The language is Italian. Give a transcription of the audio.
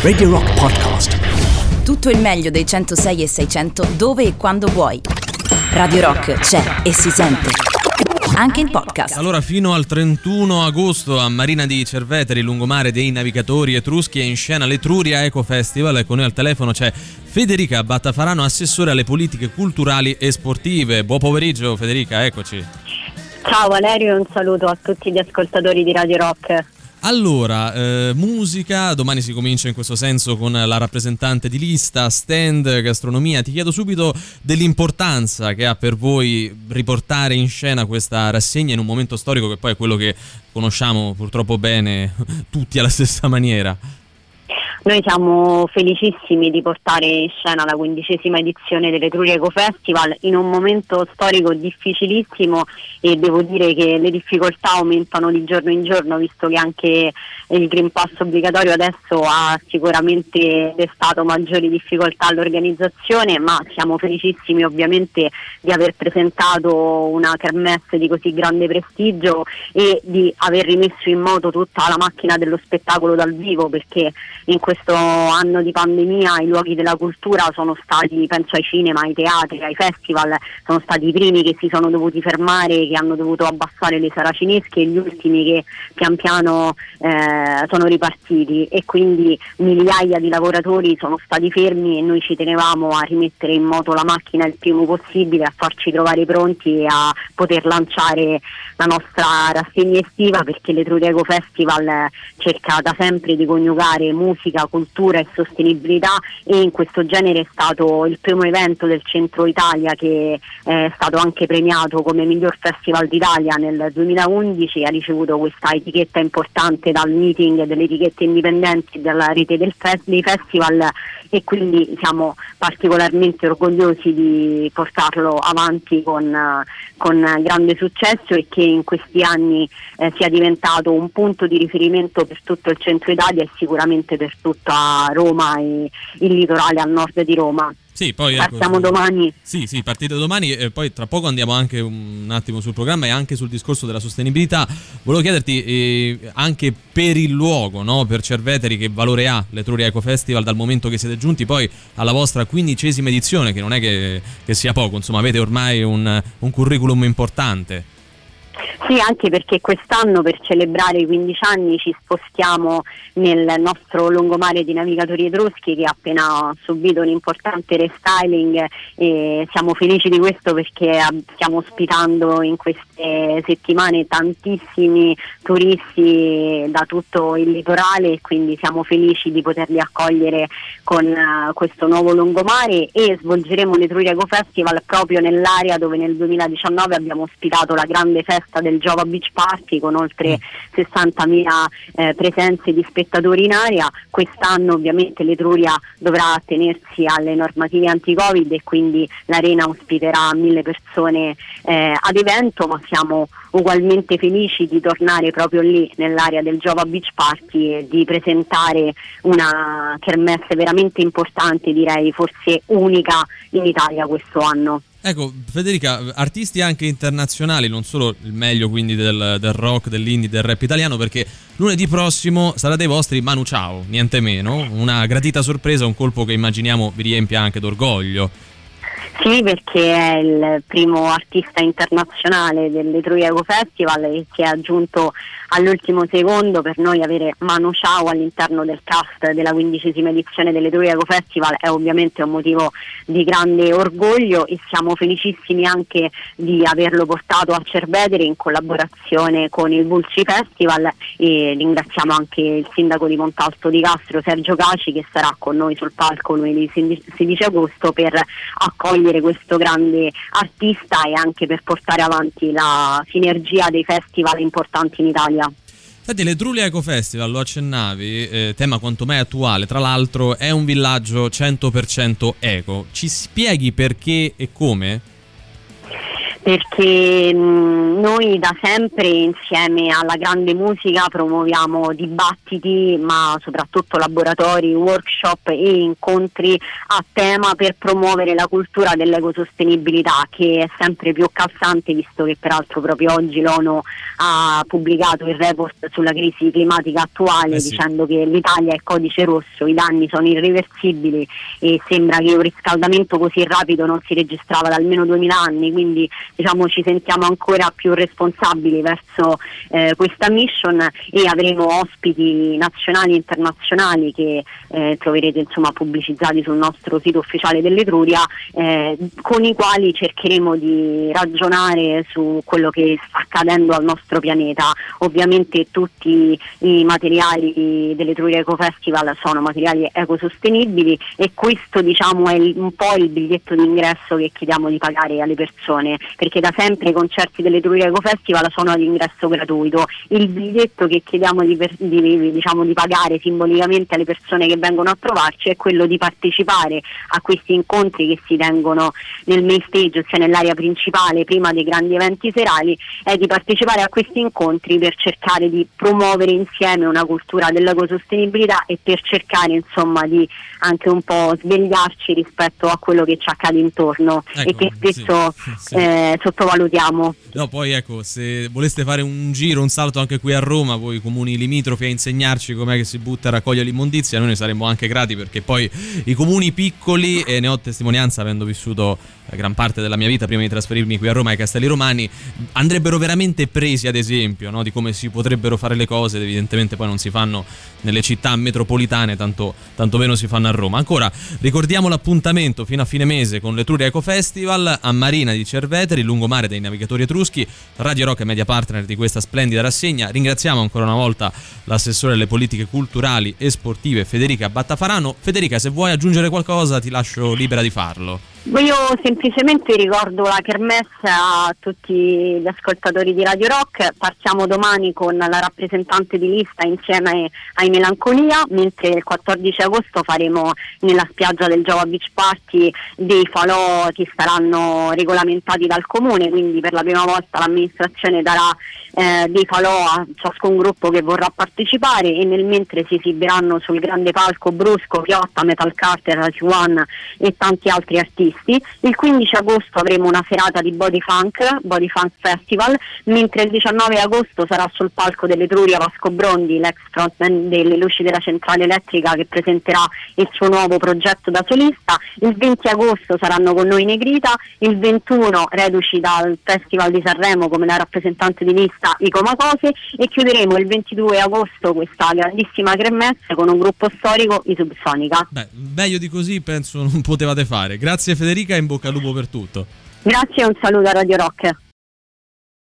Radio Rock Podcast. Tutto il meglio dei 106 e 600 dove e quando vuoi. Radio Rock c'è e si sente. Anche in podcast. Allora, fino al 31 agosto a Marina di Cerveteri, lungomare dei navigatori etruschi, è in scena l'Etruria Eco Festival. E con noi al telefono c'è Federica Battafarano, assessore alle politiche culturali e sportive. Buon pomeriggio, Federica, eccoci. Ciao Valerio e un saluto a tutti gli ascoltatori di Radio Rock. Allora, eh, musica, domani si comincia in questo senso con la rappresentante di lista, stand, gastronomia. Ti chiedo subito dell'importanza che ha per voi riportare in scena questa rassegna in un momento storico che poi è quello che conosciamo purtroppo bene tutti alla stessa maniera. Noi siamo felicissimi di portare in scena la quindicesima edizione dell'Etruria Eco Festival in un momento storico difficilissimo e devo dire che le difficoltà aumentano di giorno in giorno visto che anche il Green Pass obbligatorio adesso ha sicuramente destato maggiori difficoltà all'organizzazione ma siamo felicissimi ovviamente di aver presentato una kermesse di così grande prestigio e di aver rimesso in moto tutta la macchina dello spettacolo dal vivo perché in questo questo anno di pandemia i luoghi della cultura sono stati, penso ai cinema, ai teatri, ai festival, sono stati i primi che si sono dovuti fermare, che hanno dovuto abbassare le saracinesche e gli ultimi che pian piano eh, sono ripartiti. E quindi migliaia di lavoratori sono stati fermi e noi ci tenevamo a rimettere in moto la macchina il primo possibile, a farci trovare pronti e a poter lanciare la nostra rassegna estiva perché l'Etruriego Festival cerca da sempre di coniugare musica, cultura e sostenibilità e in questo genere è stato il primo evento del centro Italia che è stato anche premiato come miglior festival d'Italia nel 2011 ha ricevuto questa etichetta importante dal meeting delle etichette indipendenti della rete del fe- dei festival e quindi siamo particolarmente orgogliosi di portarlo avanti con, con grande successo e che in questi anni eh, sia diventato un punto di riferimento per tutto il centro Italia e sicuramente per tutta Roma e il litorale a nord di Roma. Sì, poi ecco, partiamo domani. Sì, sì, partite domani e poi tra poco andiamo anche un attimo sul programma e anche sul discorso della sostenibilità. Volevo chiederti eh, anche per il luogo, no? per Cerveteri, che valore ha l'Etruria Eco Festival dal momento che siete giunti poi alla vostra quindicesima edizione, che non è che, che sia poco, insomma avete ormai un, un curriculum importante. Sì, anche perché quest'anno per celebrare i 15 anni ci spostiamo nel nostro lungomare di navigatori etruschi che ha appena subito un importante restyling e siamo felici di questo perché stiamo ospitando in queste settimane tantissimi turisti da tutto il litorale e quindi siamo felici di poterli accogliere con uh, questo nuovo lungomare e svolgeremo l'Etruria Go Festival proprio nell'area dove nel 2019 abbiamo ospitato la grande festa del Jova Beach Party con oltre 60.000 eh, presenze di spettatori in area. Quest'anno ovviamente l'Etruria dovrà attenersi alle normative anti-Covid e quindi l'arena ospiterà mille persone eh, ad evento, ma siamo ugualmente felici di tornare proprio lì nell'area del Jova Beach Party e di presentare una kermesse veramente importante, direi forse unica in Italia questo anno. Ecco, Federica, artisti anche internazionali, non solo il meglio quindi del, del, rock, dell'indie, del rap italiano, perché lunedì prossimo sarà dei vostri Manu Ciao, niente meno, una gratita sorpresa, un colpo che immaginiamo vi riempia anche d'orgoglio. Sì, perché è il primo artista internazionale dell'Etruiago Festival e si è aggiunto all'ultimo secondo per noi avere Manu Ciao all'interno del cast della quindicesima edizione dell'Etruiago Festival è ovviamente un motivo di grande orgoglio e siamo felicissimi anche di averlo portato a Cervedere in collaborazione con il Vulci Festival e ringraziamo anche il sindaco di Montalto di Castro Sergio Caci che sarà con noi sul palco lunedì 16 agosto per accogliere accogliere questo grande artista e anche per portare avanti la sinergia dei festival importanti in Italia. Senti, l'Etrulia Eco Festival, lo accennavi, eh, tema quanto mai attuale, tra l'altro è un villaggio 100% eco. Ci spieghi perché e come? Perché mh, noi da sempre insieme alla grande musica promuoviamo dibattiti ma soprattutto laboratori, workshop e incontri a tema per promuovere la cultura dell'ecosostenibilità che è sempre più calzante visto che peraltro proprio oggi l'ONU ha pubblicato il report sulla crisi climatica attuale eh sì. dicendo che l'Italia è codice rosso, i danni sono irreversibili e sembra che un riscaldamento così rapido non si registrava da almeno 2000 anni, quindi diciamo, ci sentiamo ancora più responsabili verso eh, questa mission e avremo ospiti nazionali e internazionali che eh, troverete insomma, pubblicizzati sul nostro sito ufficiale dell'Etruria eh, con i quali cercheremo di ragionare su quello che sta accadendo al nostro pianeta. Ovviamente tutti i materiali dell'Etruria Eco Festival sono materiali ecosostenibili e questo diciamo, è un po' il biglietto d'ingresso che chiediamo di pagare alle persone perché da sempre i concerti dell'Etruria Eco Festival sono ad ingresso gratuito. Il biglietto che chiediamo di, di, diciamo, di pagare simbolicamente alle persone che vengono a trovarci è quello di partecipare a questi incontri che si tengono nel main stage, ossia nell'area principale prima dei grandi eventi serali, è di partecipare a questi incontri per cercare di promuovere insieme una cultura dell'ecosostenibilità e per cercare insomma di anche un po' svegliarci rispetto a quello che ci accade intorno ecco, e che spesso sì, sì. Eh, sottovalutiamo. No, poi ecco, se voleste fare un giro, un salto anche qui a Roma, voi comuni limitrofi a insegnarci com'è che si butta a raccogliere l'immondizia, noi ne saremmo anche grati perché poi i comuni piccoli, e ne ho testimonianza avendo vissuto gran parte della mia vita prima di trasferirmi qui a Roma ai Castelli Romani, andrebbero veramente presi ad esempio no, di come si potrebbero fare le cose, evidentemente poi non si fanno nelle città metropolitane, tanto, tanto meno si fanno a Roma. Ancora, ricordiamo l'appuntamento fino a fine mese con l'Etruria Eco Festival a Marina di Cerveteri, lungomare dei navigatori etruschi, Radio Rock e media partner di questa splendida rassegna. Ringraziamo ancora una volta l'assessore alle politiche culturali e sportive Federica Battafarano. Federica, se vuoi aggiungere qualcosa ti lascio libera di farlo. Io semplicemente ricordo la kermesse a tutti gli ascoltatori di Radio Rock, partiamo domani con la rappresentante di lista insieme ai Melancolia, mentre il 14 agosto faremo nella spiaggia del Java Beach Party dei falò che saranno regolamentati dal comune, quindi per la prima volta l'amministrazione darà eh, dei falò a ciascun gruppo che vorrà partecipare e nel mentre si esibiranno sul grande palco Brusco, Piotta, Metal Carter, One e tanti altri artisti. Il 15 agosto avremo una serata di Body Funk, Body Funk Festival, mentre il 19 agosto sarà sul palco dell'Etruria Vasco Brondi, l'ex frontman delle luci della centrale elettrica che presenterà il suo nuovo progetto da solista. Il 20 agosto saranno con noi Negrita, il 21 reduci dal Festival di Sanremo come la rappresentante di lista artista i Comacose e chiuderemo il 22 agosto questa grandissima cremesse con un gruppo storico, i Subsonica. Beh, meglio di così penso non potevate fare. Grazie Federica in bocca al lupo per tutto. Grazie e un saluto a Radio Rock.